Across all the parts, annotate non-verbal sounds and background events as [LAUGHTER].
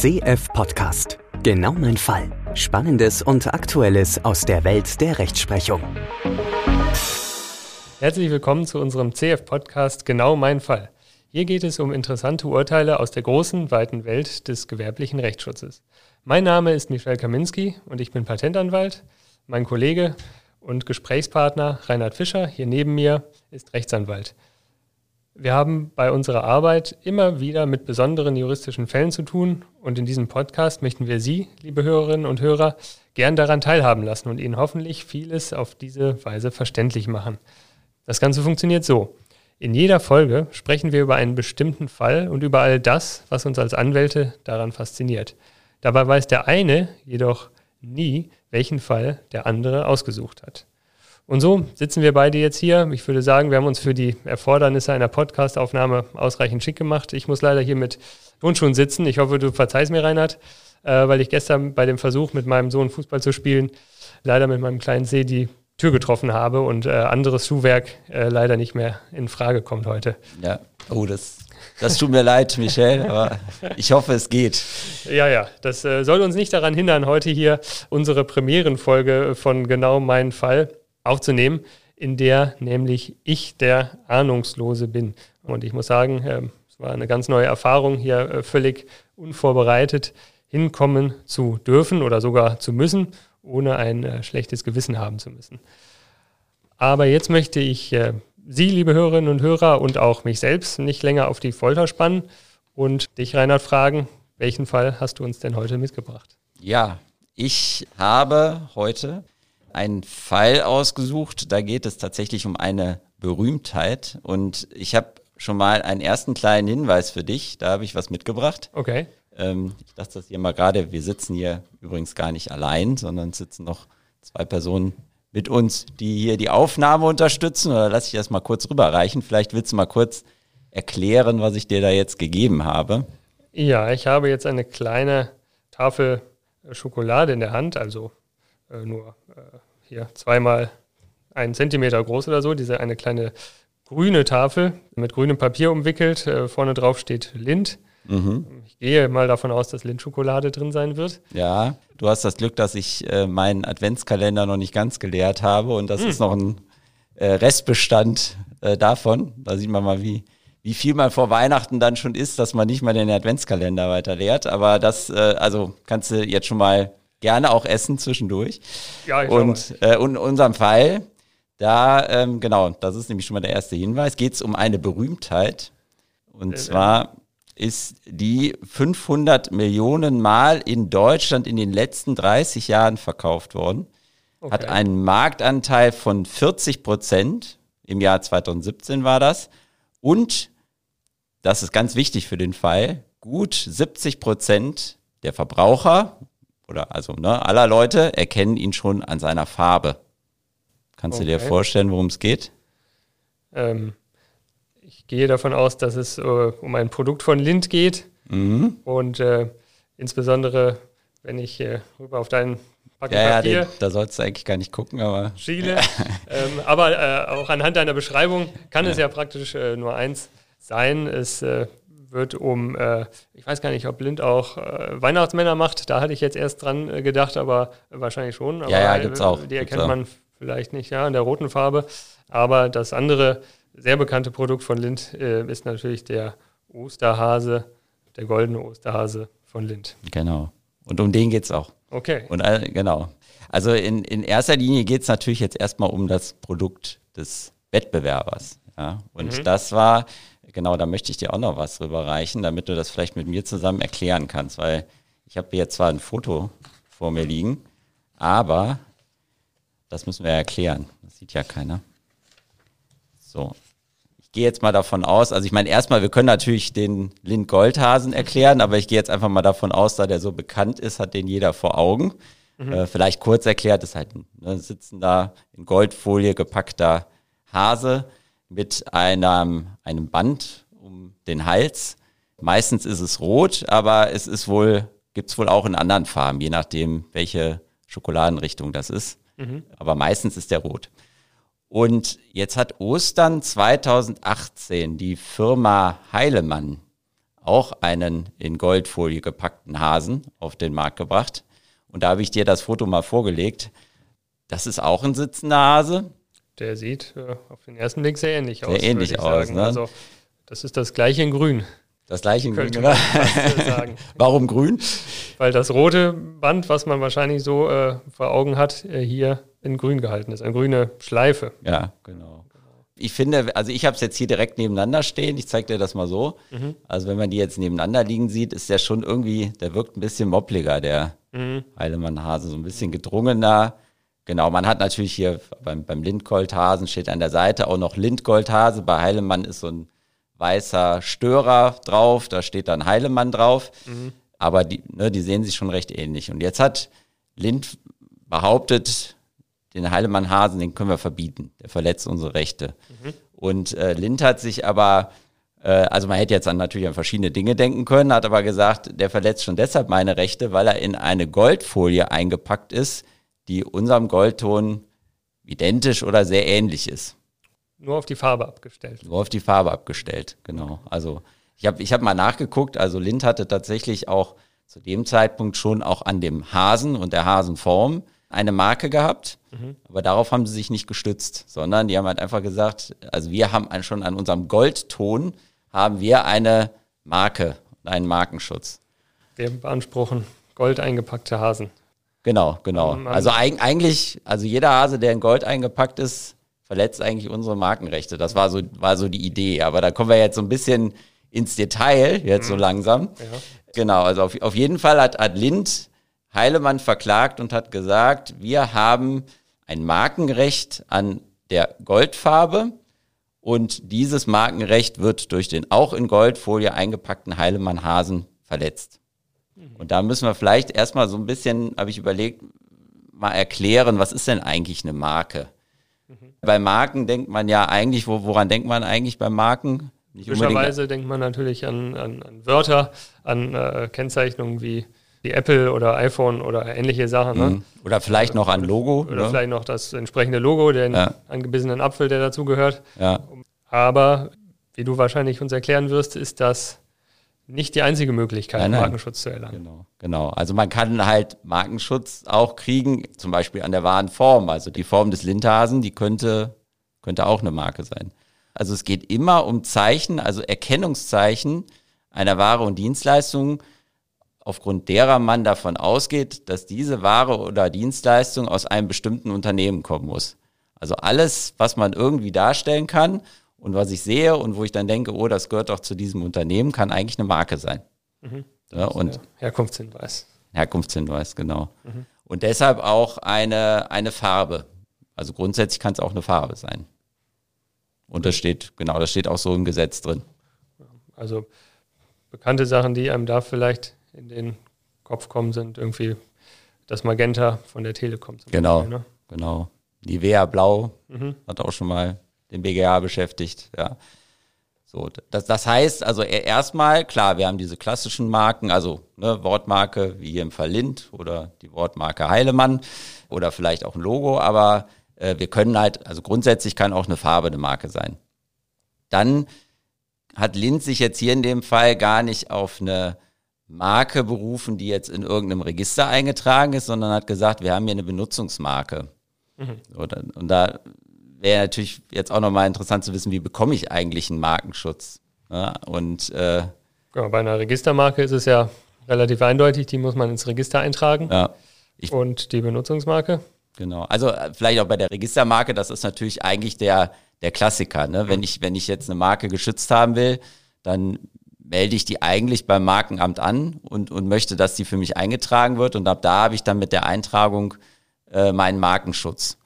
CF Podcast. Genau mein Fall. Spannendes und Aktuelles aus der Welt der Rechtsprechung. Herzlich willkommen zu unserem CF Podcast Genau mein Fall. Hier geht es um interessante Urteile aus der großen, weiten Welt des gewerblichen Rechtsschutzes. Mein Name ist Michel Kaminski und ich bin Patentanwalt. Mein Kollege und Gesprächspartner Reinhard Fischer hier neben mir ist Rechtsanwalt. Wir haben bei unserer Arbeit immer wieder mit besonderen juristischen Fällen zu tun und in diesem Podcast möchten wir Sie, liebe Hörerinnen und Hörer, gern daran teilhaben lassen und Ihnen hoffentlich vieles auf diese Weise verständlich machen. Das Ganze funktioniert so. In jeder Folge sprechen wir über einen bestimmten Fall und über all das, was uns als Anwälte daran fasziniert. Dabei weiß der eine jedoch nie, welchen Fall der andere ausgesucht hat. Und so sitzen wir beide jetzt hier. Ich würde sagen, wir haben uns für die Erfordernisse einer Podcastaufnahme ausreichend schick gemacht. Ich muss leider hier mit Turnschuhen sitzen. Ich hoffe, du verzeihst mir, Reinhard, äh, weil ich gestern bei dem Versuch, mit meinem Sohn Fußball zu spielen, leider mit meinem kleinen See die Tür getroffen habe und äh, anderes Schuhwerk äh, leider nicht mehr in Frage kommt heute. Ja, oh, das, das tut mir leid, Michel, aber ich hoffe, es geht. Ja, ja, das äh, soll uns nicht daran hindern, heute hier unsere Premierenfolge von genau meinem Fall aufzunehmen, in der nämlich ich der Ahnungslose bin. Und ich muss sagen, ähm, es war eine ganz neue Erfahrung, hier äh, völlig unvorbereitet hinkommen zu dürfen oder sogar zu müssen, ohne ein äh, schlechtes Gewissen haben zu müssen. Aber jetzt möchte ich äh, Sie, liebe Hörerinnen und Hörer, und auch mich selbst nicht länger auf die Folter spannen und dich, Reinhard, fragen, welchen Fall hast du uns denn heute mitgebracht? Ja, ich habe heute einen Fall ausgesucht. Da geht es tatsächlich um eine Berühmtheit. Und ich habe schon mal einen ersten kleinen Hinweis für dich. Da habe ich was mitgebracht. Okay. Ähm, ich dachte das hier mal gerade. Wir sitzen hier übrigens gar nicht allein, sondern sitzen noch zwei Personen mit uns, die hier die Aufnahme unterstützen. Oder lass ich das mal kurz rüberreichen. Vielleicht willst du mal kurz erklären, was ich dir da jetzt gegeben habe. Ja, ich habe jetzt eine kleine Tafel Schokolade in der Hand, also äh, nur äh, hier zweimal einen Zentimeter groß oder so, diese eine kleine grüne Tafel mit grünem Papier umwickelt. Äh, vorne drauf steht Lind. Mhm. Ich gehe mal davon aus, dass Lindschokolade drin sein wird. Ja, du hast das Glück, dass ich äh, meinen Adventskalender noch nicht ganz geleert habe und das mhm. ist noch ein äh, Restbestand äh, davon. Da sieht man mal, wie, wie viel man vor Weihnachten dann schon ist, dass man nicht mal den Adventskalender weiter leert. Aber das, äh, also kannst du jetzt schon mal gerne auch essen zwischendurch. Ja, ich Und äh, in unserem Fall, da, ähm, genau, das ist nämlich schon mal der erste Hinweis, geht es um eine Berühmtheit. Und äh, zwar ist die 500 Millionen Mal in Deutschland in den letzten 30 Jahren verkauft worden. Okay. Hat einen Marktanteil von 40 Prozent. Im Jahr 2017 war das. Und, das ist ganz wichtig für den Fall, gut 70 Prozent der Verbraucher, oder also ne, aller Leute erkennen ihn schon an seiner Farbe. Kannst okay. du dir vorstellen, worum es geht? Ähm, ich gehe davon aus, dass es äh, um ein Produkt von Lind geht. Mhm. Und äh, insbesondere, wenn ich äh, rüber auf deinen Packen ja, Papier ja, den, da sollst du eigentlich gar nicht gucken, aber. Schiele. [LAUGHS] ähm, aber äh, auch anhand deiner Beschreibung kann ja. es ja praktisch äh, nur eins sein. Es äh, wird um, äh, ich weiß gar nicht, ob Blind auch äh, Weihnachtsmänner macht. Da hatte ich jetzt erst dran äh, gedacht, aber wahrscheinlich schon. Aber ja, ja, gibt's auch. Die erkennt man vielleicht nicht, ja, in der roten Farbe. Aber das andere sehr bekannte Produkt von Lind äh, ist natürlich der Osterhase, der goldene Osterhase von Lind. Genau. Und um den geht es auch. Okay. Und genau. Also in, in erster Linie geht es natürlich jetzt erstmal um das Produkt des Wettbewerbers. Ja? Und mhm. das war genau, da möchte ich dir auch noch was rüberreichen, damit du das vielleicht mit mir zusammen erklären kannst, weil ich habe hier zwar ein Foto vor mir liegen, aber das müssen wir erklären. Das sieht ja keiner. So. Ich gehe jetzt mal davon aus, also ich meine, erstmal, wir können natürlich den Lind Goldhasen erklären, aber ich gehe jetzt einfach mal davon aus, da der so bekannt ist, hat den jeder vor Augen. Mhm. Äh, vielleicht kurz erklärt, ist halt ein ne, sitzender, in Goldfolie gepackter Hase, mit einem, einem Band um den Hals. Meistens ist es rot, aber es ist wohl, gibt es wohl auch in anderen Farben, je nachdem, welche Schokoladenrichtung das ist. Mhm. Aber meistens ist der rot. Und jetzt hat Ostern 2018 die Firma Heilemann auch einen in Goldfolie gepackten Hasen auf den Markt gebracht. Und da habe ich dir das Foto mal vorgelegt. Das ist auch ein sitzender Hase. Der sieht äh, auf den ersten Blick sehr ähnlich aus. Sehr ähnlich aus, ne? Also, das ist das gleiche in Grün. Das gleiche in Grün, sagen. [LAUGHS] Warum grün? Weil das rote Band, was man wahrscheinlich so äh, vor Augen hat, äh, hier in grün gehalten ist. Eine grüne Schleife. Ja, genau. Ich finde, also ich habe es jetzt hier direkt nebeneinander stehen. Ich zeige dir das mal so. Also wenn man die jetzt nebeneinander liegen sieht, ist der schon irgendwie, der wirkt ein bisschen moppliger, der Heilemann-Hase, so ein bisschen gedrungener. Genau, man hat natürlich hier beim, beim Lindgoldhasen steht an der Seite auch noch Lindgoldhase. Bei Heilemann ist so ein weißer Störer drauf, da steht dann Heilemann drauf. Aber die, ne, die sehen sich schon recht ähnlich. Und jetzt hat Lind behauptet, den Heilemann-Hasen, den können wir verbieten. Der verletzt unsere Rechte. Und äh, Lind hat sich aber, äh, also man hätte jetzt an natürlich an verschiedene Dinge denken können, hat aber gesagt, der verletzt schon deshalb meine Rechte, weil er in eine Goldfolie eingepackt ist, die unserem Goldton identisch oder sehr ähnlich ist. Nur auf die Farbe abgestellt. Nur auf die Farbe abgestellt, genau. Also ich habe ich hab mal nachgeguckt, also Lind hatte tatsächlich auch zu dem Zeitpunkt schon auch an dem Hasen und der Hasenform eine Marke gehabt, aber darauf haben sie sich nicht gestützt, sondern die haben halt einfach gesagt, also wir haben schon an unserem Goldton haben wir eine Marke, einen Markenschutz. Wir beanspruchen gold eingepackte Hasen. Genau, genau. Ähm, Also eig eigentlich, also jeder Hase, der in Gold eingepackt ist, verletzt eigentlich unsere Markenrechte. Das war so, war so die Idee. Aber da kommen wir jetzt so ein bisschen ins Detail, jetzt so langsam. Genau, also auf, auf jeden Fall hat, hat Lind Heilemann verklagt und hat gesagt, wir haben ein Markenrecht an der Goldfarbe und dieses Markenrecht wird durch den auch in Goldfolie eingepackten Heilemann-Hasen verletzt. Und da müssen wir vielleicht erstmal so ein bisschen, habe ich überlegt, mal erklären, was ist denn eigentlich eine Marke? Bei Marken denkt man ja eigentlich, wo, woran denkt man eigentlich bei Marken? Typischerweise denkt man natürlich an, an, an Wörter, an äh, Kennzeichnungen wie, wie Apple oder iPhone oder ähnliche Sachen. Ne? Oder vielleicht noch ein Logo. Oder ne? vielleicht noch das entsprechende Logo, den Ja. angebissenen Apfel, der dazugehört. Ja, Aber wie du wahrscheinlich uns erklären wirst, ist das nicht die einzige Möglichkeit, Nein, nein. Markenschutz zu erlangen. genau, genau. Also man kann halt Markenschutz auch kriegen, zum Beispiel an der wahren Form. Also die Form des Lindhasen, die könnte, könnte auch eine Marke sein. Also es geht immer um Zeichen, also Erkennungszeichen einer Ware und Dienstleistung, aufgrund derer man davon ausgeht, dass diese Ware oder Dienstleistung aus einem bestimmten Unternehmen kommen muss. Also alles, was man irgendwie darstellen kann und was ich sehe und wo ich dann denke, oh, das gehört doch zu diesem Unternehmen, kann eigentlich eine Marke sein. Ja, und Herkunftshinweis. Herkunftshinweis, genau. Und deshalb auch eine, eine Farbe. Also grundsätzlich kann es auch eine Farbe sein. Und das steht, genau, das steht auch so im Gesetz drin. Also bekannte Sachen, die einem da vielleicht in den Kopf kommen, sind irgendwie das Magenta von der Telekom. Zum Genau, Beispiel, ne? genau. Nivea Blau hat auch schon mal den BGA beschäftigt, ja. So, das, das heißt, also e- erstmal, klar, wir haben diese klassischen Marken, also ne, Wortmarke wie hier im Fall Lind oder die Wortmarke Heilemann oder vielleicht auch ein Logo, aber äh, wir können halt, also grundsätzlich kann auch eine Farbe eine Marke sein. Dann hat Lind sich jetzt hier in dem Fall gar nicht auf eine Marke berufen, die jetzt in irgendeinem Register eingetragen ist, sondern hat gesagt, wir haben hier eine Benutzungsmarke. Oder, und da wäre natürlich jetzt auch nochmal interessant zu wissen, wie bekomme ich eigentlich einen Markenschutz? Ja, und äh, Genau, bei einer Registermarke ist es ja relativ eindeutig, die muss man ins Register eintragen. ja, ich, Und die Benutzungsmarke? genau. Also äh, vielleicht auch bei der Registermarke, das ist natürlich eigentlich der, der Klassiker. Ne? Wenn, ich, wenn ich jetzt eine Marke geschützt haben will, dann melde ich die eigentlich beim Markenamt an und, und möchte, dass die für mich eingetragen wird. Und ab da habe ich dann mit der Eintragung äh, meinen Markenschutz.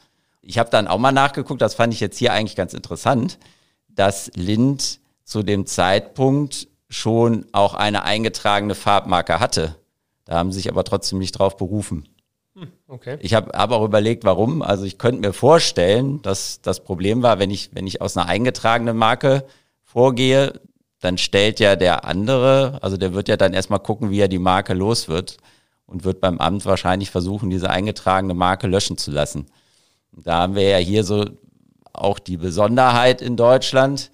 Ich habe dann auch mal nachgeguckt, das fand ich jetzt hier eigentlich ganz interessant, dass Lind zu dem Zeitpunkt schon auch eine eingetragene Farbmarke hatte. Da haben sie sich aber trotzdem nicht drauf berufen. Okay. Ich habe hab auch überlegt, warum. Also ich könnte mir vorstellen, dass das Problem war, wenn ich, wenn ich aus einer eingetragenen Marke vorgehe, dann stellt ja der andere, also der wird ja dann erstmal gucken, wie er die Marke los wird und wird beim Amt wahrscheinlich versuchen, diese eingetragene Marke löschen zu lassen. Da haben wir ja hier so auch die Besonderheit in Deutschland,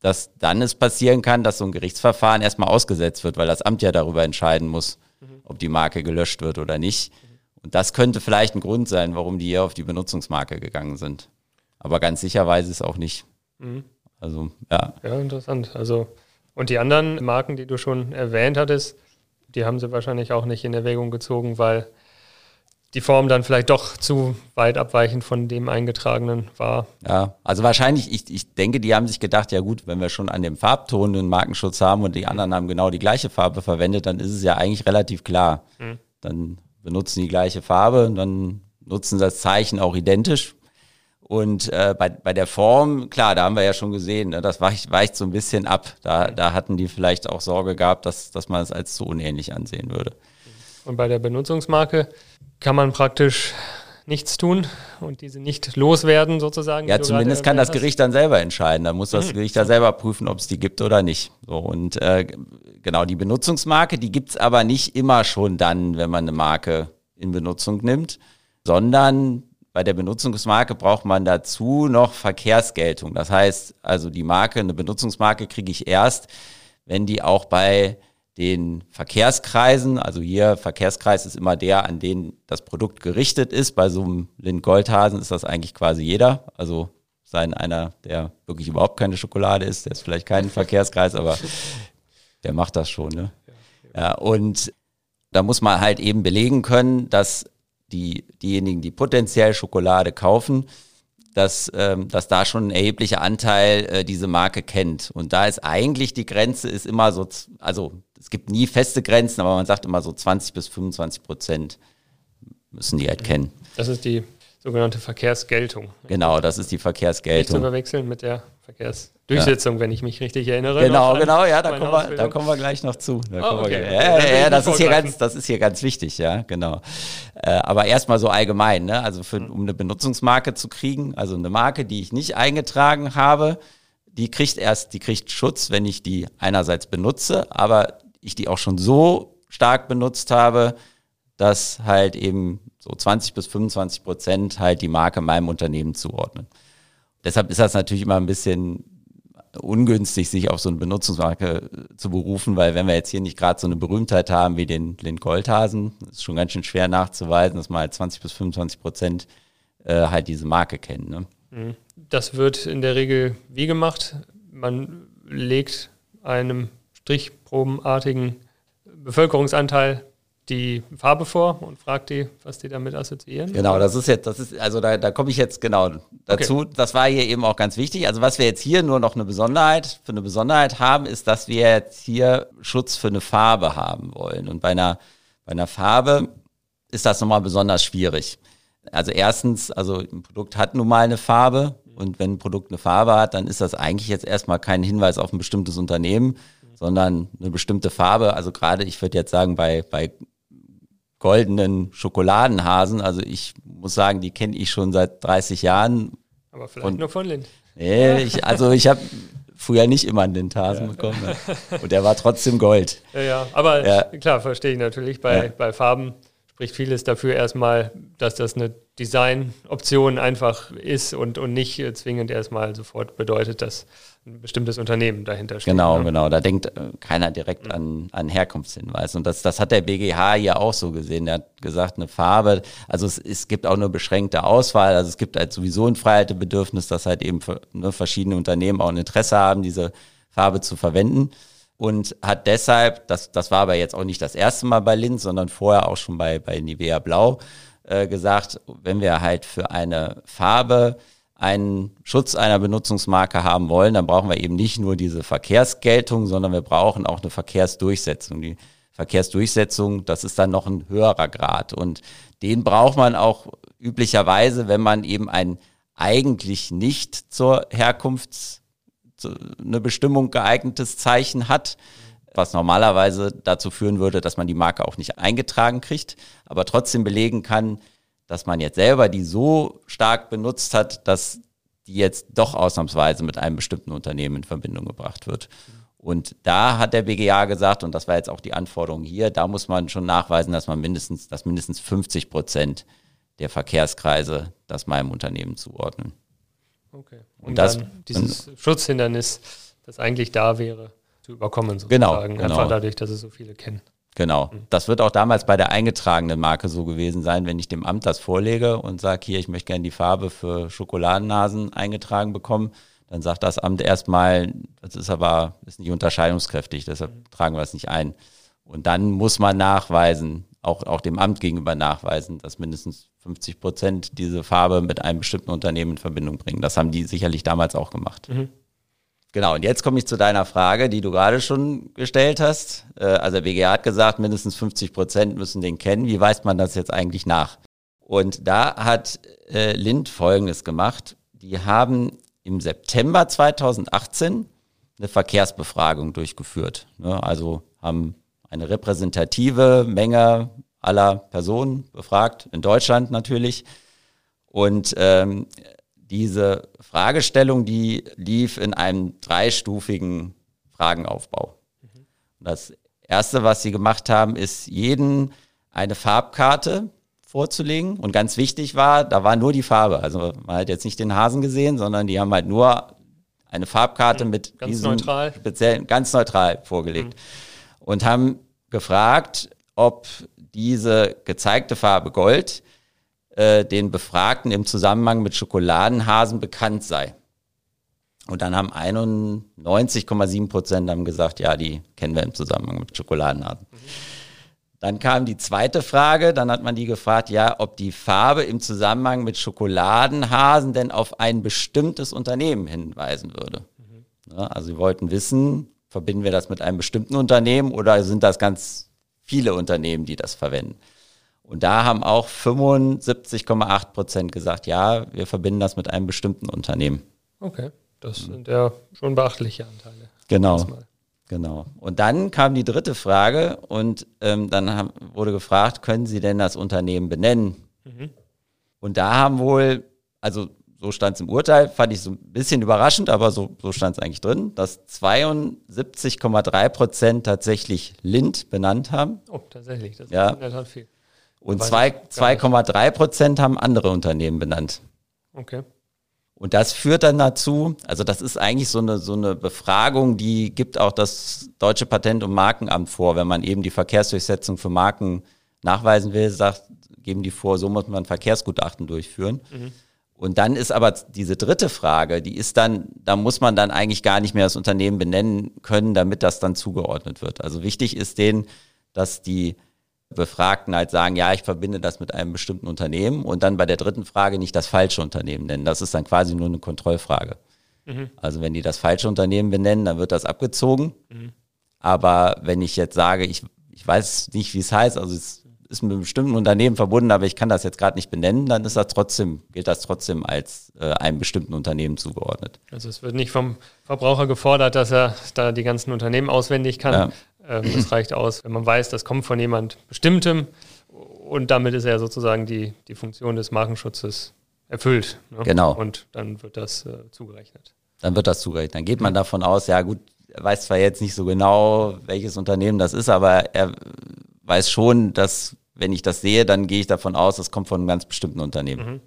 dass dann es passieren kann, dass so ein Gerichtsverfahren erstmal ausgesetzt wird, weil das Amt ja darüber entscheiden muss, mhm. ob die Marke gelöscht wird oder nicht. Und das könnte vielleicht ein Grund sein, warum die hier auf die Benutzungsmarke gegangen sind. Aber ganz sicher weiß ich es auch nicht. Mhm. Also, ja. Ja, interessant. Also, und die anderen Marken, die du schon erwähnt hattest, die haben sie wahrscheinlich auch nicht in Erwägung gezogen, weil die Form dann vielleicht doch zu weit abweichend von dem eingetragenen war. Ja, also wahrscheinlich, ich, ich denke, die haben sich gedacht, ja gut, wenn wir schon an dem Farbton einen Markenschutz haben und die anderen haben genau die gleiche Farbe verwendet, dann ist es ja eigentlich relativ klar. Mhm. Dann benutzen die gleiche Farbe, dann nutzen das Zeichen auch identisch. Und äh, bei, bei der Form, klar, da haben wir ja schon gesehen, ne, das weicht, weicht so ein bisschen ab. Da, da hatten die vielleicht auch Sorge gehabt, dass, dass man es als zu unähnlich ansehen würde. Und bei der Benutzungsmarke kann man praktisch nichts tun und diese nicht loswerden sozusagen. Ja, zumindest kann das Gericht dann selber entscheiden. Da muss das mhm. Gericht da selber prüfen, ob es die gibt oder nicht. So, und äh, genau, die Benutzungsmarke, die gibt's aber nicht immer schon dann, wenn man eine Marke in Benutzung nimmt, sondern bei der Benutzungsmarke braucht man dazu noch Verkehrsgeltung. Das heißt, also die Marke, eine Benutzungsmarke kriege ich erst, wenn die auch bei den Verkehrskreisen, also hier Verkehrskreis ist immer der, an den das Produkt gerichtet ist. Bei so einem Lind Goldhasen ist das eigentlich quasi jeder. Also sein einer, der wirklich überhaupt keine Schokolade ist, der ist vielleicht kein Verkehrskreis, aber [LAUGHS] der macht das schon. Ne? Ja, und da muss man halt eben belegen können, dass die, diejenigen, die potenziell Schokolade kaufen, dass, ähm, dass da schon ein erheblicher Anteil äh, diese Marke kennt. Und da ist eigentlich die Grenze ist immer so, also es gibt nie feste Grenzen, aber man sagt immer so 20 bis 25 Prozent müssen die halt kennen. Das ist die sogenannte Verkehrsgeltung. Genau, das ist die Verkehrsgeltung. Nicht zu verwechseln mit der Verkehrsdurchsetzung, ja. wenn ich mich richtig erinnere. Genau, genau, ja, da kommen, wir, da kommen wir gleich noch zu. Da oh, okay. ja, ja, ja, das ist hier ganz, das ist hier ganz wichtig, ja, genau. Äh, aber erstmal so allgemein, ne? Also für, um eine Benutzungsmarke zu kriegen, also eine Marke, die ich nicht eingetragen habe, die kriegt erst, die kriegt Schutz, wenn ich die einerseits benutze, aber ich die auch schon so stark benutzt habe, dass halt eben so 20 bis 25 Prozent halt die Marke meinem Unternehmen zuordnen. Deshalb ist das natürlich immer ein bisschen ungünstig, sich auf so eine Benutzungsmarke zu berufen, weil wenn wir jetzt hier nicht gerade so eine Berühmtheit haben wie den Lind Goldhasen, ist schon ganz schön schwer nachzuweisen, dass man halt 20 bis 25 Prozent äh, halt diese Marke kennen. Ne? Mhm. Das wird in der Regel wie gemacht? Man legt einem strichprobenartigen Bevölkerungsanteil die Farbe vor und fragt die, was die damit assoziieren? Genau, das ist jetzt, das ist, also da, da komme ich jetzt genau dazu. Okay. Das war hier eben auch ganz wichtig. Also was wir jetzt hier nur noch eine Besonderheit, für eine Besonderheit haben, ist, dass wir jetzt hier Schutz für eine Farbe haben wollen. Und bei einer, bei einer Farbe ist das nochmal besonders schwierig. Also erstens, also ein Produkt hat nun mal eine Farbe und wenn ein Produkt eine Farbe hat, dann ist das eigentlich jetzt erstmal kein Hinweis auf ein bestimmtes Unternehmen, sondern eine bestimmte Farbe. Also gerade, ich würde jetzt sagen, bei, bei goldenen Schokoladenhasen. Also ich muss sagen, die kenne ich schon seit 30 Jahren. Aber vielleicht von, nur von Lind. Nee, ich, also ich habe früher nicht immer einen Lindhasen ja. bekommen. Und der war trotzdem Gold. Ja, ja. aber ja. klar, verstehe ich natürlich. Bei, bei Farben spricht vieles dafür erstmal, dass das eine Designoption einfach ist und, und nicht zwingend erstmal sofort bedeutet, dass ein bestimmtes Unternehmen dahinter steht. Genau, ne? genau. Da denkt äh, keiner direkt an, an Herkunftshinweis. Und das, das hat der BGH ja auch so gesehen. Er hat gesagt, eine Farbe, also es, es gibt auch eine beschränkte Auswahl. Also es gibt halt sowieso ein Freiheitebedürfnis, dass halt eben ne, verschiedene Unternehmen auch ein Interesse haben, diese Farbe zu verwenden. Und hat deshalb, das, das war aber jetzt auch nicht das erste Mal bei Linz, sondern vorher auch schon bei, bei Nivea Blau, äh, gesagt, wenn wir halt für eine Farbe einen Schutz einer Benutzungsmarke haben wollen, dann brauchen wir eben nicht nur diese Verkehrsgeltung, sondern wir brauchen auch eine Verkehrsdurchsetzung. Die Verkehrsdurchsetzung, das ist dann noch ein höherer Grad. Und den braucht man auch üblicherweise, wenn man eben ein eigentlich nicht zur Herkunft eine Bestimmung geeignetes Zeichen hat, was normalerweise dazu führen würde, dass man die Marke auch nicht eingetragen kriegt, aber trotzdem belegen kann, dass man jetzt selber die so stark benutzt hat, dass die jetzt doch ausnahmsweise mit einem bestimmten Unternehmen in Verbindung gebracht wird. Und da hat der BGA gesagt, und das war jetzt auch die Anforderung hier, da muss man schon nachweisen, dass man mindestens, dass mindestens 50 Prozent der Verkehrskreise das meinem Unternehmen zuordnen. Okay. Und, und das, dieses und, Schutzhindernis das eigentlich da wäre, zu überkommen Genau, sozusagen. genau. Einfach dadurch, dass es so viele kennen. Genau. Das wird auch damals bei der eingetragenen Marke so gewesen sein, wenn ich dem Amt das vorlege und sage, hier, ich möchte gerne die Farbe für Schokoladennasen eingetragen bekommen, dann sagt das Amt erstmal, das ist aber ist nicht unterscheidungskräftig, deshalb tragen wir es nicht ein. Und dann muss man nachweisen, auch, auch dem Amt gegenüber nachweisen, dass mindestens 50 Prozent diese Farbe mit einem bestimmten Unternehmen in Verbindung bringen. Das haben die sicherlich damals auch gemacht. Genau, und jetzt komme ich zu deiner Frage, die du gerade schon gestellt hast. Äh, Also der BGH hat gesagt, mindestens 50 Prozent müssen den kennen. Wie weist man das jetzt eigentlich nach? Und da hat äh, Lind Folgendes gemacht. Die haben im September 2018 eine Verkehrsbefragung durchgeführt. Ne? Also haben eine repräsentative Menge aller Personen befragt, in Deutschland natürlich. Und ähm, diese Fragestellung, die lief in einem dreistufigen Fragenaufbau. Das erste, was sie gemacht haben, ist jeden eine Farbkarte vorzulegen. Und ganz wichtig war, da war nur die Farbe. Also man hat jetzt nicht den Hasen gesehen, sondern die haben halt nur eine Farbkarte mit Ganz diesem neutral. speziellen, ganz neutral vorgelegt. Und haben gefragt, ob diese gezeigte Farbe Gold äh, den Befragten im Zusammenhang mit Schokoladenhasen bekannt sei. Und dann haben 91,7 Prozent gesagt, ja, die kennen wir im Zusammenhang mit Schokoladenhasen. Dann kam die zweite Frage, dann hat man die gefragt, ja, ob die Farbe im Zusammenhang mit Schokoladenhasen denn auf ein bestimmtes Unternehmen hinweisen würde. Ja, also sie wollten wissen, verbinden wir das mit einem bestimmten Unternehmen oder sind das ganz viele Unternehmen, die das verwenden? Und da haben auch 75,8 Prozent gesagt, ja, wir verbinden das mit einem bestimmten Unternehmen. Okay, das sind ja schon beachtliche Anteile. Genau. Erstmal. Genau. Und dann kam die dritte Frage und ähm, dann haben, wurde gefragt, können Sie denn das Unternehmen benennen? Und da haben wohl, also so stand es im Urteil, fand ich so ein bisschen überraschend, aber so, so stand es eigentlich drin, dass 72,3 Prozent tatsächlich Lind benannt haben Oh, tatsächlich, das Ja. ist in der Tat viel. Und Weiß zwei- ich gar nicht. 2,3 Prozent haben andere Unternehmen benannt. Okay. Und das führt dann dazu, also das ist eigentlich so eine, so eine Befragung, die gibt auch das Deutsche Patent- und Markenamt vor, wenn man eben die Verkehrsdurchsetzung für Marken nachweisen will, sagt, geben die vor, so muss man Verkehrsgutachten durchführen. Und dann ist aber diese dritte Frage, die ist dann, da muss man dann eigentlich gar nicht mehr das Unternehmen benennen können, damit das dann zugeordnet wird. Also wichtig ist denen, dass die Befragten halt sagen, ja, ich verbinde das mit einem bestimmten Unternehmen und dann bei der dritten Frage nicht das falsche Unternehmen nennen. Das ist dann quasi nur eine Kontrollfrage. Also wenn die das falsche Unternehmen benennen, dann wird das abgezogen. Aber wenn ich jetzt sage, ich, ich weiß nicht, wie es heißt, also es ist mit einem bestimmten Unternehmen verbunden, aber ich kann das jetzt gerade nicht benennen, dann ist das trotzdem, gilt das trotzdem als äh, einem bestimmten Unternehmen zugeordnet. Also es wird nicht vom Verbraucher gefordert, dass er da die ganzen Unternehmen auswendig kann. Ja. Ähm, das [CLEARS THROAT] reicht aus, wenn man weiß, das kommt von jemand Bestimmtem und damit ist er sozusagen die, die Funktion des Markenschutzes erfüllt. Ne? Genau. Und dann wird das äh, zugerechnet. dann wird das zugerechnet. Dann geht man davon aus, ja gut, er weiß zwar jetzt nicht so genau, welches Unternehmen das ist, aber er weiß schon, dass wenn ich das sehe, dann gehe ich davon aus, das kommt von einem ganz bestimmten Unternehmen.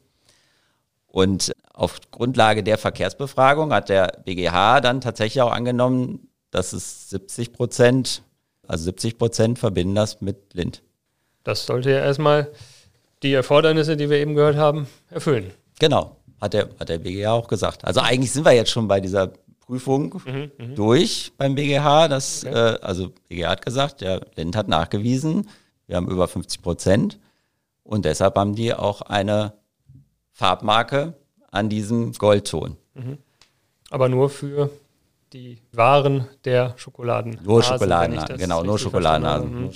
Und auf Grundlage der Verkehrsbefragung hat der BGH dann tatsächlich auch angenommen, dass es 70 Prozent, also 70 Prozent verbinden das mit Lind. Das sollte ja erstmal die Erfordernisse, die wir eben gehört haben, erfüllen. Genau, hat der, hat der BGH auch gesagt. Also eigentlich sind wir jetzt schon bei dieser Prüfung durch beim BGH. Das, Okay. äh, also BGH hat gesagt, der Lind hat nachgewiesen, wir haben über 50 Prozent und deshalb haben die auch eine Farbmarke an diesem Goldton. Aber nur für die Waren der Schokoladen. Nur das genau, nur Schokoladenhasen, habe. nur.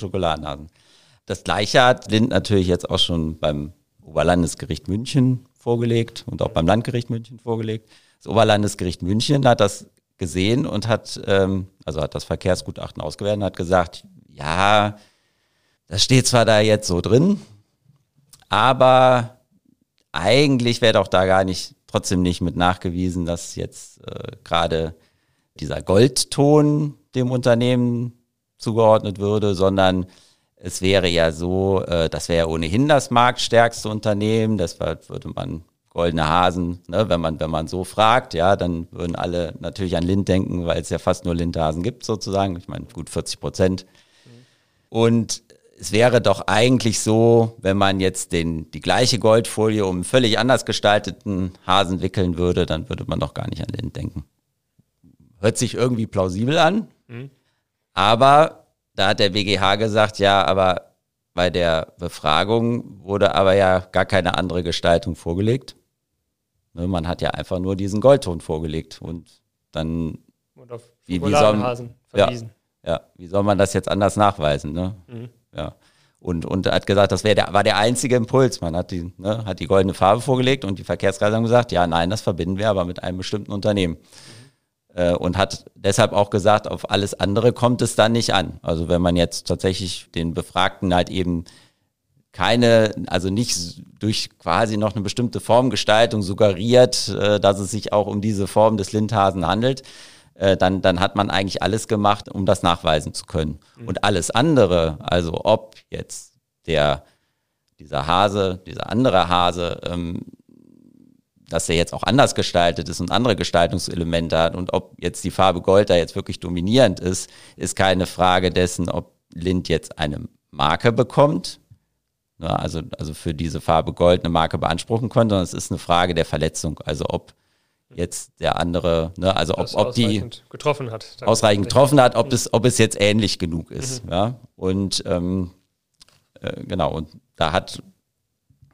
Das gleiche hat Lind natürlich jetzt auch schon beim Oberlandesgericht München vorgelegt und auch beim Landgericht München vorgelegt. Das Oberlandesgericht München hat das gesehen und hat, ähm, also hat das Verkehrsgutachten ausgewertet und hat gesagt, ja, das steht zwar da jetzt so drin, aber eigentlich wäre doch da gar nicht, trotzdem nicht mit nachgewiesen, dass jetzt äh, gerade dieser Goldton dem Unternehmen zugeordnet würde, sondern es wäre ja so, äh, das wäre ja ohnehin das marktstärkste Unternehmen, deshalb würde man goldene Hasen, ne, wenn man, wenn man so fragt, ja, dann würden alle natürlich an Lind denken, weil es ja fast nur Lindhasen gibt sozusagen. Ich meine, gut 40 Prozent. Und es wäre doch eigentlich so, wenn man jetzt den, die gleiche Goldfolie um einen völlig anders gestalteten Hasen wickeln würde, dann würde man doch gar nicht an Lind denken. Hört sich irgendwie plausibel an, mhm. aber da hat der BGH gesagt, ja, aber bei der Befragung wurde aber ja gar keine andere Gestaltung vorgelegt. Ne, man hat ja einfach nur diesen Goldton vorgelegt und dann und auf wie, wie soll, verwiesen. Ja, ja, wie soll man das jetzt anders nachweisen? Ne? Mhm. Ja. Und, und hat gesagt, das der, war der einzige Impuls. Man hat die, ne, hat die goldene Farbe vorgelegt und die Verkehrskreise haben gesagt, ja, nein, das verbinden wir aber mit einem bestimmten Unternehmen. Äh, und hat deshalb auch gesagt, auf alles andere kommt es dann nicht an. Also wenn man jetzt tatsächlich den Befragten halt eben keine, also nicht durch quasi noch eine bestimmte Formgestaltung suggeriert, äh, dass es sich auch um diese Form des Lindhasen handelt, äh, dann, dann hat man eigentlich alles gemacht, um das nachweisen zu können. Mhm. Und alles andere, also ob jetzt der, dieser Hase, dieser andere Hase, ähm, dass der jetzt auch anders gestaltet ist und andere Gestaltungselemente hat und ob jetzt die Farbe Gold da jetzt wirklich dominierend ist, ist keine Frage dessen, ob Lind jetzt eine Marke bekommt, ne, also, also für diese Farbe Gold eine Marke beanspruchen könnte, sondern es ist eine Frage der Verletzung, also ob jetzt der andere, ne, also ob, ob die getroffen hat, ausreichend getroffen hat, ob es, ob es jetzt ähnlich genug ist. Mhm. Ja? Und ähm, äh, genau, und da hat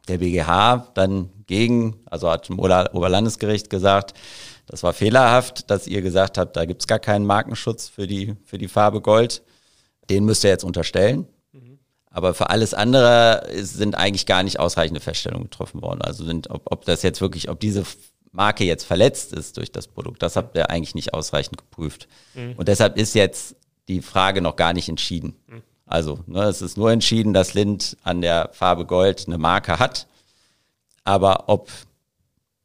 der BGH dann gegen, also hat im Oberlandesgericht gesagt, das war fehlerhaft, dass ihr gesagt habt, da gibt es gar keinen Markenschutz für die, für die Farbe Gold. Den müsst ihr jetzt unterstellen. Mhm. Aber für alles andere sind eigentlich gar nicht ausreichende Feststellungen getroffen worden. Also sind, ob, ob das jetzt wirklich, ob diese Marke jetzt verletzt ist durch das Produkt. Das habt ihr eigentlich nicht ausreichend geprüft. Mhm. Und deshalb ist jetzt die Frage noch gar nicht entschieden. Mhm. Also, ne, es ist nur entschieden, dass Lind an der Farbe Gold eine Marke hat. Aber ob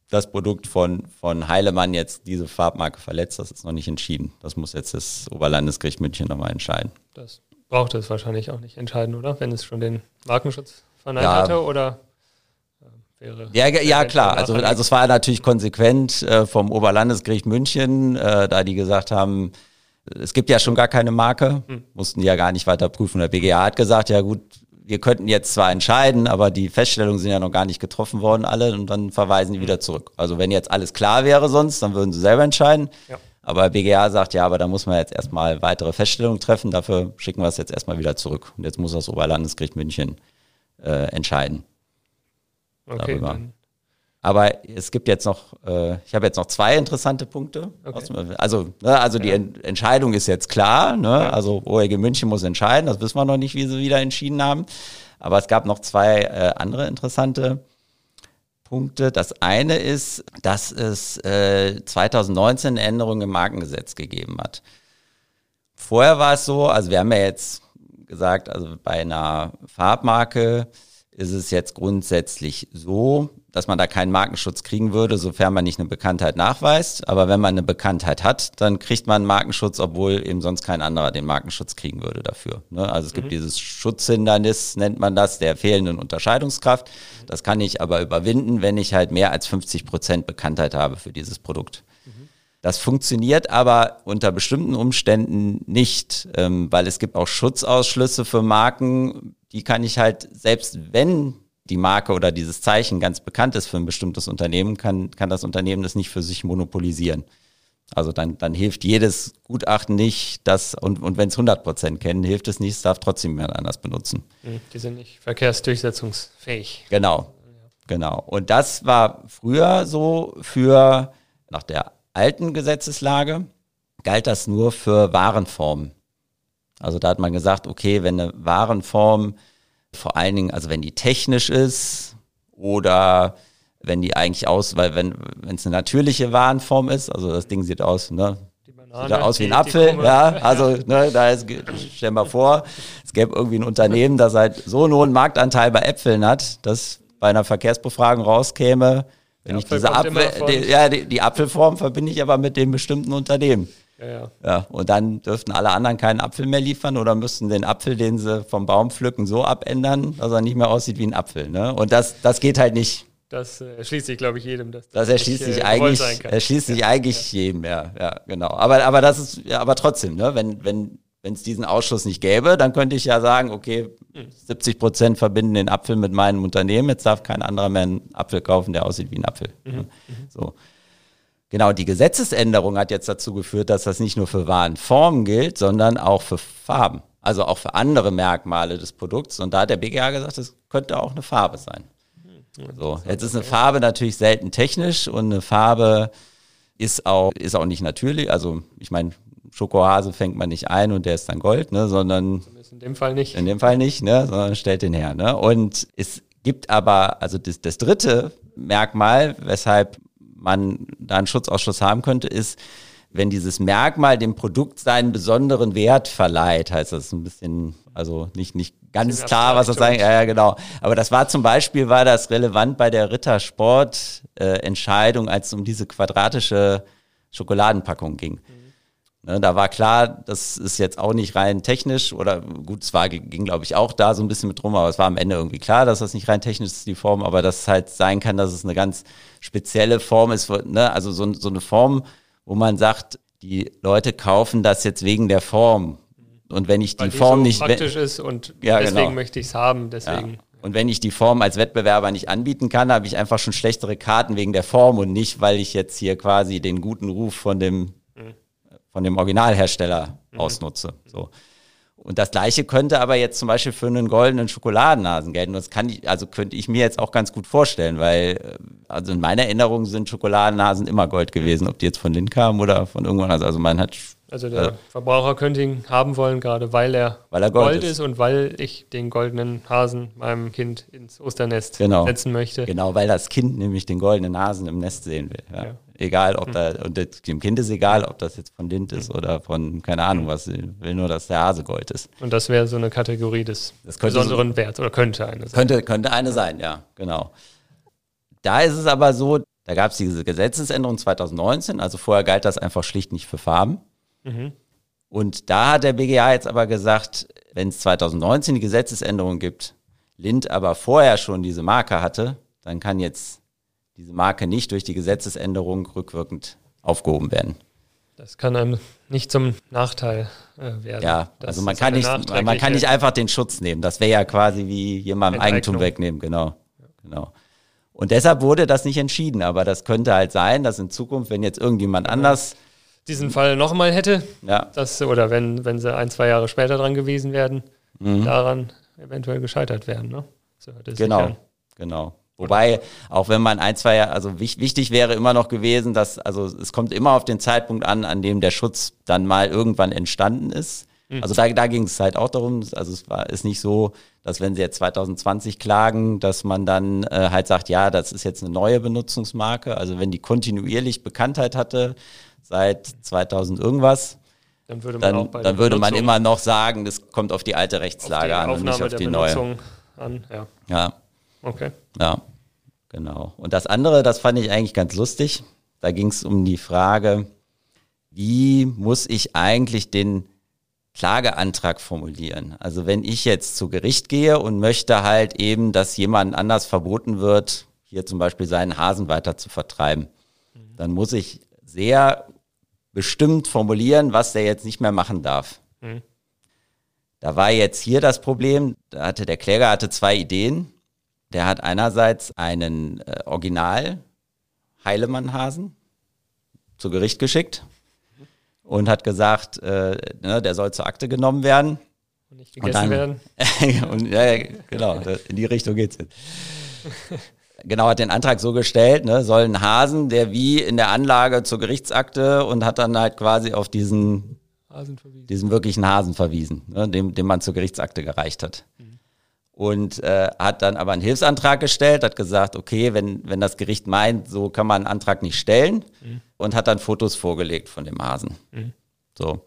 das Produkt von, von Heilemann jetzt diese Farbmarke verletzt, das ist noch nicht entschieden. Das muss jetzt das Oberlandesgericht München nochmal entscheiden. Das braucht es wahrscheinlich auch nicht entscheiden, oder? Wenn es schon den Markenschutz verneint ja, hatte, oder? wäre. Ja, ja klar. Also, also es war natürlich konsequent äh, vom Oberlandesgericht München, äh, da die gesagt haben, es gibt ja schon gar keine Marke, hm. mussten die ja gar nicht weiter prüfen. Der BGA hat gesagt, ja gut, wir könnten jetzt zwar entscheiden, aber die Feststellungen sind ja noch gar nicht getroffen worden, alle, und dann verweisen die hm. wieder zurück. Also wenn jetzt alles klar wäre sonst, dann würden sie selber entscheiden. Ja. Aber BGA sagt, ja, aber da muss man jetzt erstmal weitere Feststellungen treffen, dafür schicken wir es jetzt erstmal wieder zurück. Und jetzt muss das Oberlandesgericht München äh, entscheiden. Okay, darüber. Aber es gibt jetzt noch, äh, ich habe jetzt noch zwei interessante Punkte. Okay. Also, ne, also die Ent Entscheidung ist jetzt klar. Ne? Ja. Also OEG München muss entscheiden. Das wissen wir noch nicht, wie sie wieder entschieden haben. Aber es gab noch zwei äh, andere interessante Punkte. Das eine ist, dass es äh, 2019 eine Änderung im Markengesetz gegeben hat. Vorher war es so, also wir haben ja jetzt gesagt, also bei einer Farbmarke ist es jetzt grundsätzlich so, dass man da keinen Markenschutz kriegen würde, sofern man nicht eine Bekanntheit nachweist. Aber wenn man eine Bekanntheit hat, dann kriegt man Markenschutz, obwohl eben sonst kein anderer den Markenschutz kriegen würde dafür. Ne? Also es gibt mhm. dieses Schutzhindernis, nennt man das, der fehlenden Unterscheidungskraft. Das kann ich aber überwinden, wenn ich halt mehr als 50 Prozent Bekanntheit habe für dieses Produkt. Mhm. Das funktioniert aber unter bestimmten Umständen nicht, ähm, weil es gibt auch Schutzausschlüsse für Marken, die kann ich halt, selbst wenn die Marke oder dieses Zeichen ganz bekannt ist für ein bestimmtes Unternehmen, kann, kann das Unternehmen das nicht für sich monopolisieren. Also dann, dann hilft jedes Gutachten nicht, dass, und, und wenn es 100 Prozent kennen, hilft es nicht, es darf trotzdem jemand anders benutzen. Hm, die sind nicht verkehrsdurchsetzungsfähig. Genau, genau. Und das war früher so für, nach der alten Gesetzeslage, galt das nur für Warenformen. Also da hat man gesagt, okay, wenn eine Warenform vor allen Dingen, also wenn die technisch ist oder wenn die eigentlich aus, weil wenn wenn es eine natürliche Warenform ist, also das Ding sieht aus, ne, Banane, sieht aus wie ein Apfel, ja, also ne, da ist, stell mal vor, es gäbe irgendwie ein Unternehmen, das halt so einen hohen Marktanteil bei Äpfeln hat, dass bei einer Verkehrsbefragung rauskäme, wenn ich diese Apfel, die, ja, die, die Apfelform verbinde ich aber mit dem bestimmten Unternehmen. Ja, ja. ja, und dann dürften alle anderen keinen Apfel mehr liefern oder müssten den Apfel, den sie vom Baum pflücken, so abändern, dass er nicht mehr aussieht wie ein Apfel. Ne? Und das, das geht halt nicht. das äh, erschließt sich, glaube ich, jedem. Dass das, das erschließt sich äh, eigentlich, erschließt sich eigentlich ja. jedem, ja, ja, genau. Aber, aber das ist, ja, aber trotzdem, ne, wenn, wenn, wenn es diesen Ausschluss nicht gäbe, dann könnte ich ja sagen, okay, 70 Prozent verbinden den Apfel mit meinem Unternehmen, jetzt darf kein anderer mehr einen Apfel kaufen, der aussieht wie ein Apfel. Mhm. mhm. So. Genau, die Gesetzesänderung hat jetzt dazu geführt, dass das nicht nur für Warenformen gilt, sondern auch für Farben. Also auch für andere Merkmale des Produkts. Und da hat der BGA gesagt, es könnte auch eine Farbe sein. Mhm. So, jetzt ist eine Farbe natürlich selten technisch und eine Farbe ist auch, ist auch nicht natürlich. Also ich meine, Schokohase fängt man nicht ein und der ist dann Gold, ne, sondern in dem Fall nicht. In dem Fall nicht, ne, sondern stellt den her. Ne? Und es gibt aber, also das, das dritte Merkmal, weshalb man da einen Schutzausschuss haben könnte, ist, wenn dieses Merkmal dem Produkt seinen besonderen Wert verleiht, heißt das ein bisschen, also nicht, nicht ganz klar, was das sagen, ja, ja, genau. Aber das war zum Beispiel, war das relevant bei der Rittersport-Entscheidung, äh, als es um diese quadratische Schokoladenpackung ging. Mhm. Ne, da war klar, das ist jetzt auch nicht rein technisch oder gut, es war, ging glaube ich auch da so ein bisschen mit drum, aber es war am Ende irgendwie klar, dass das nicht rein technisch ist, die Form, aber dass es halt sein kann, dass es eine ganz spezielle Form ist, ne? also so, so eine Form, wo man sagt, die Leute kaufen das jetzt wegen der Form. Und wenn ich Weil die Form so nicht praktisch ist und ja, deswegen genau. möchte ich es haben, deswegen. Ja. Und wenn ich die Form als Wettbewerber nicht anbieten kann, habe ich einfach schon schlechtere Karten wegen der Form und nicht, weil ich jetzt hier quasi den guten Ruf von dem von dem Originalhersteller mhm. ausnutze. So. Und das gleiche könnte aber jetzt zum Beispiel für einen goldenen Schokoladennasen gelten. Das kann ich, also könnte ich mir jetzt auch ganz gut vorstellen, weil, äh, also in meiner Erinnerung sind Schokoladennasen immer Gold gewesen, ob die jetzt von Lind kamen oder von irgendwann. Also man hat. Also der äh, Verbraucher könnte ihn haben wollen, gerade weil er, weil er Gold, Gold ist. ist. und weil ich den goldenen Hasen meinem Kind ins Osternest genau. setzen möchte. Genau, weil das Kind nämlich den goldenen Hasen im Nest sehen will. Ja. ja. Egal, ob hm. da, und dem Kind ist egal, ob das jetzt von Lind ist hm. oder von, keine Ahnung was, will nur, dass der Hase Gold ist. Und das wäre so eine Kategorie des besonderen so, Werts oder könnte eine sein. Könnte, könnte eine sein, ja, genau. Da ist es aber so, da gab es diese Gesetzesänderung 2019, also vorher galt das einfach schlicht nicht für Farben. Mhm. Und da hat der BGA jetzt aber gesagt, wenn es 2019 die Gesetzesänderung gibt, Lind aber vorher schon diese Marke hatte, dann kann jetzt diese Marke nicht durch die Gesetzesänderung rückwirkend aufgehoben werden. Das kann einem nicht zum Nachteil äh, werden. Ja, das also man kann, nicht, man kann nicht einfach den Schutz nehmen. Das wäre ja quasi wie jemandem Eigentum wegnehmen, genau. Ja. genau. Und deshalb wurde das nicht entschieden, aber das könnte halt sein, dass in Zukunft, wenn jetzt irgendjemand anders diesen Fall nochmal hätte, ja. das, oder wenn, wenn sie ein, zwei Jahre später dran gewesen werden, mhm. daran eventuell gescheitert werden. Ne? So genau, genau. Wobei, auch wenn man ein, zwei Jahre, also wichtig wäre immer noch gewesen, dass, also es kommt immer auf den Zeitpunkt an, an dem der Schutz dann mal irgendwann entstanden ist. Mhm. Also da, da ging es halt auch darum, also es war, ist nicht so, dass wenn sie jetzt 2020 klagen, dass man dann äh, halt sagt, ja, das ist jetzt eine neue Benutzungsmarke. Also wenn die kontinuierlich Bekanntheit hatte seit 2000 irgendwas, dann würde man, dann, dann würde man immer noch sagen, das kommt auf die alte Rechtslage an und nicht auf die neue. An, ja. ja. Okay. Ja, genau. Und das andere, das fand ich eigentlich ganz lustig. Da ging es um die Frage, wie muss ich eigentlich den Klageantrag formulieren? Also wenn ich jetzt zu Gericht gehe und möchte halt eben, dass jemand anders verboten wird, hier zum Beispiel seinen Hasen weiter zu vertreiben, mhm. dann muss ich sehr bestimmt formulieren, was der jetzt nicht mehr machen darf. Mhm. Da war jetzt hier das Problem, da hatte der Kläger hatte zwei Ideen. Der hat einerseits einen äh, Original Heilemann-Hasen zu Gericht geschickt und hat gesagt, äh, ne, der soll zur Akte genommen werden. Und nicht gegessen und dann, werden. [LAUGHS] und, ja, genau, in die Richtung geht's jetzt. [LAUGHS] genau, hat den Antrag so gestellt, ne, soll ein Hasen, der wie in der Anlage zur Gerichtsakte und hat dann halt quasi auf diesen, diesen wirklichen Hasen verwiesen, ne, dem, dem man zur Gerichtsakte gereicht hat. Mhm und äh, hat dann aber einen Hilfsantrag gestellt, hat gesagt, okay, wenn, wenn das Gericht meint, so kann man einen Antrag nicht stellen mhm. und hat dann Fotos vorgelegt von dem Hasen. Mhm. So.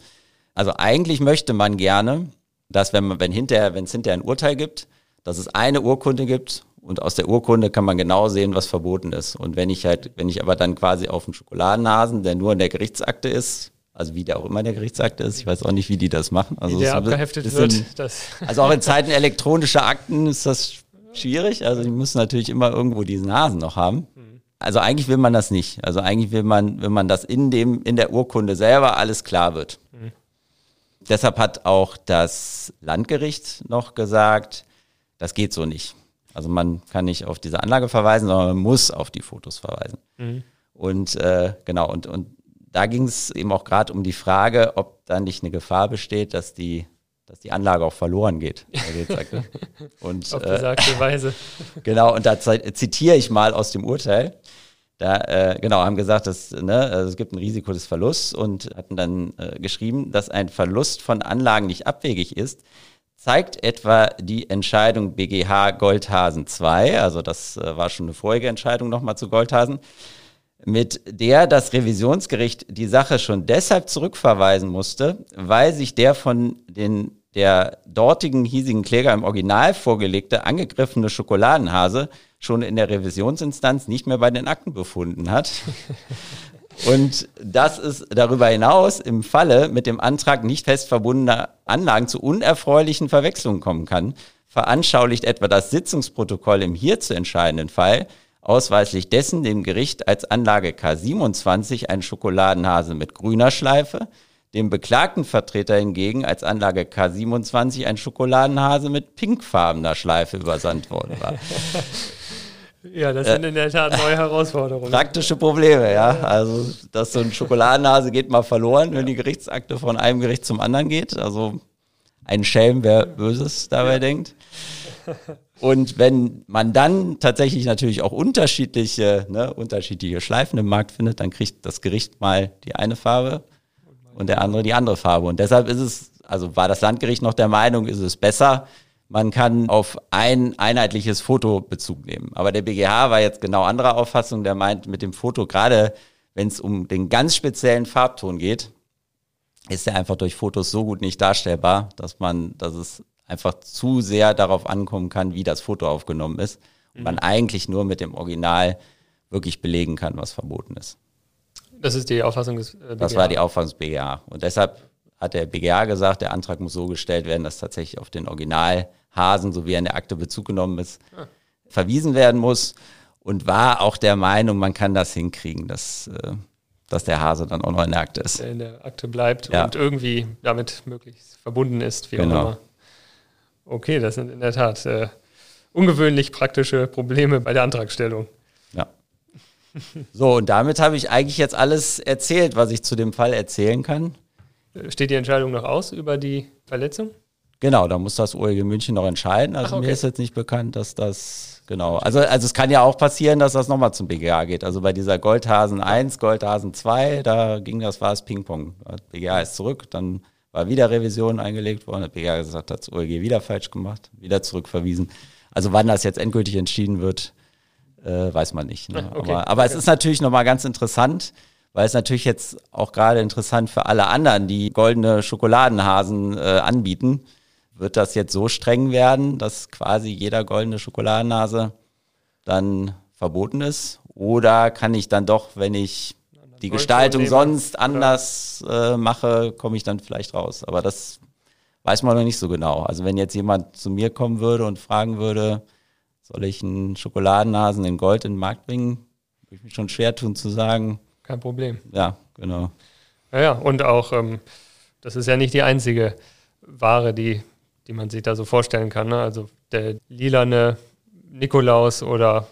Also eigentlich möchte man gerne, dass wenn man, wenn hinterher, wenn es hinterher ein Urteil gibt, dass es eine Urkunde gibt und aus der Urkunde kann man genau sehen, was verboten ist. Und wenn ich halt, wenn ich aber dann quasi auf einen Schokoladenhasen, der nur in der Gerichtsakte ist, also wie der auch immer der Gerichtsakte ist. Ich weiß auch nicht, wie die das machen. Also wie der abgeheftet bisschen, wird. Das also auch in Zeiten elektronischer Akten ist das schwierig. Also die müssen natürlich immer irgendwo diesen Hasen noch haben. Also eigentlich will man das nicht. Also eigentlich will man, will man, dass in dem, in der Urkunde selber alles klar wird. Mhm. Deshalb hat auch das Landgericht noch gesagt, das geht so nicht. Also man kann nicht auf diese Anlage verweisen, sondern man muss auf die Fotos verweisen. Mhm. Und äh, genau, und, und da ging es eben auch gerade um die Frage, ob da nicht eine Gefahr besteht, dass die, dass die Anlage auch verloren geht. [LAUGHS] und, Auf besagte äh, Weise. [LAUGHS] Genau, und da zitiere ich mal aus dem Urteil. Da, äh, genau, haben gesagt, dass, ne, also es gibt ein Risiko des Verlusts und hatten dann äh, geschrieben, dass ein Verlust von Anlagen nicht abwegig ist, zeigt etwa die Entscheidung BGH Goldhasen 2, also das äh, war schon eine vorige Entscheidung nochmal zu Goldhasen, mit der das Revisionsgericht die Sache schon deshalb zurückverweisen musste, weil sich der von den der dortigen hiesigen Kläger im Original vorgelegte angegriffene Schokoladenhase schon in der Revisionsinstanz nicht mehr bei den Akten befunden hat. [LAUGHS] Und dass es darüber hinaus im Falle mit dem Antrag nicht fest verbundener Anlagen zu unerfreulichen Verwechslungen kommen kann, veranschaulicht etwa das Sitzungsprotokoll im hier zu entscheidenden Fall, ausweislich dessen dem Gericht als Anlage K27 ein Schokoladenhase mit grüner Schleife, dem beklagten Vertreter hingegen als Anlage K27 ein Schokoladenhase mit pinkfarbener Schleife übersandt worden war. [LAUGHS] Ja, das sind in der Tat neue Herausforderungen. Praktische Probleme, ja. Also, dass so ein Schokoladenhase geht mal verloren, wenn die Gerichtsakte von einem Gericht zum anderen geht. Also, ein Schelm, wer Böses dabei ja. denkt. Und wenn man dann tatsächlich natürlich auch unterschiedliche, ne, unterschiedliche Schleifen im Markt findet, dann kriegt das Gericht mal die eine Farbe und der andere die andere Farbe. Und deshalb ist es, also war das Landgericht noch der Meinung, ist es besser, man kann auf ein einheitliches Foto Bezug nehmen. Aber der BGH war jetzt genau anderer Auffassung, der meint, mit dem Foto, gerade wenn es um den ganz speziellen Farbton geht, ist er einfach durch Fotos so gut nicht darstellbar, dass man, dass es einfach zu sehr darauf ankommen kann, wie das Foto aufgenommen ist. Und mhm. man eigentlich nur mit dem Original wirklich belegen kann, was verboten ist. Das ist die Auffassung des BGH. Äh, das war die Auffassung des BGH. Und deshalb hat der BGH gesagt, der Antrag muss so gestellt werden, dass tatsächlich auf den Originalhasen, so wie er in der Akte Bezug genommen ist, ah. verwiesen werden muss. Und war auch der Meinung, man kann das hinkriegen, dass, äh, dass der Hase dann auch noch in der Akte ist. Der in der Akte bleibt ja. und irgendwie damit möglichst verbunden ist, wie genau. auch immer. Okay, das sind in der Tat äh, ungewöhnlich praktische Probleme bei der Antragstellung. Ja. So, und damit habe ich eigentlich jetzt alles erzählt, was ich zu dem Fall erzählen kann. Äh, steht die Entscheidung noch aus über die Verletzung? Genau, da muss das OLG München noch entscheiden. Also Ach, okay. mir ist jetzt nicht bekannt, dass das, genau. Also, also es kann ja auch passieren, dass das nochmal zum BGA geht. Also bei dieser Goldhasen 1, Goldhasen 2, da ging das, war es Ping-Pong. BGA ist zurück, dann war wieder Revision eingelegt worden. Der BGH gesagt, hat das OLG wieder falsch gemacht, wieder zurückverwiesen. Also wann das jetzt endgültig entschieden wird, äh, weiß man nicht. Ne? Okay. Aber, aber okay. es ist natürlich nochmal ganz interessant, weil es natürlich jetzt auch gerade interessant für alle anderen, die goldene Schokoladenhasen äh, anbieten, wird das jetzt so streng werden, dass quasi jeder goldene Schokoladenhase dann verboten ist? Oder kann ich dann doch, wenn ich die Gestaltung sonst anders äh, mache, komme ich dann vielleicht raus. Aber das weiß man noch nicht so genau. Also wenn jetzt jemand zu mir kommen würde und fragen würde, soll ich einen Schokoladennasen in Gold in den Markt bringen, würde ich mich schon schwer tun zu sagen. Kein Problem. Ja, genau. Ja, ja. und auch, ähm, das ist ja nicht die einzige Ware, die, die man sich da so vorstellen kann. Ne? Also der lilane Nikolaus oder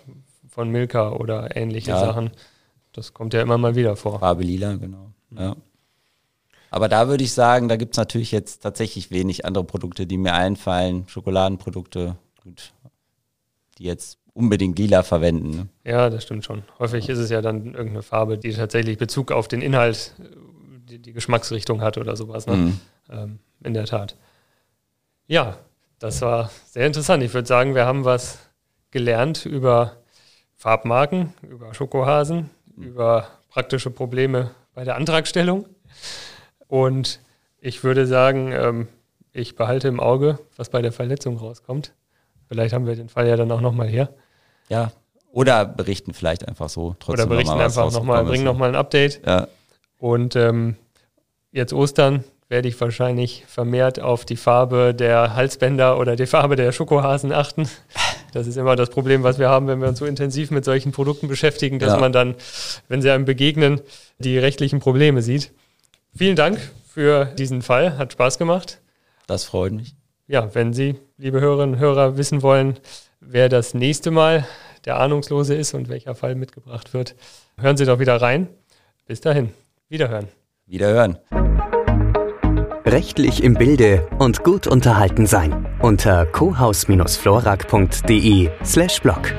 von Milka oder ähnliche ja. Sachen. Das kommt ja immer mal wieder vor. Farbe lila, genau. Ja. Aber da würde ich sagen, da gibt es natürlich jetzt tatsächlich wenig andere Produkte, die mir einfallen. Schokoladenprodukte, gut, die jetzt unbedingt lila verwenden. Ne? Ja, das stimmt schon. Häufig ist es ja dann irgendeine Farbe, die tatsächlich Bezug auf den Inhalt, die, die Geschmacksrichtung hat oder sowas. Ne? Mhm. Ähm, in der Tat. Ja, das war sehr interessant. Ich würde sagen, wir haben was gelernt über Farbmarken, über Schokohasen, über praktische Probleme bei der Antragstellung. Und ich würde sagen, ähm, ich behalte im Auge, was bei der Verletzung rauskommt. Vielleicht haben wir den Fall ja dann auch nochmal her. Ja, oder berichten vielleicht einfach so. Trotzdem oder berichten noch einfach nochmal, bringen nochmal ein Update. Ja. Und ähm, jetzt Ostern werde ich wahrscheinlich vermehrt auf die Farbe der Halsbänder oder die Farbe der Schokohasen achten. Das ist immer das Problem, was wir haben, wenn wir uns so intensiv mit solchen Produkten beschäftigen, dass Ja. man dann, wenn sie einem begegnen, die rechtlichen Probleme sieht. Vielen Dank für diesen Fall. Hat Spaß gemacht. Das freut mich. Ja, wenn Sie, liebe Hörerinnen und Hörer, wissen wollen, wer das nächste Mal der Ahnungslose ist und welcher Fall mitgebracht wird, hören Sie doch wieder rein. Bis dahin. Wiederhören. Wiederhören. Rechtlich im Bilde und gut unterhalten sein unter cohaus-florak.de slash blog.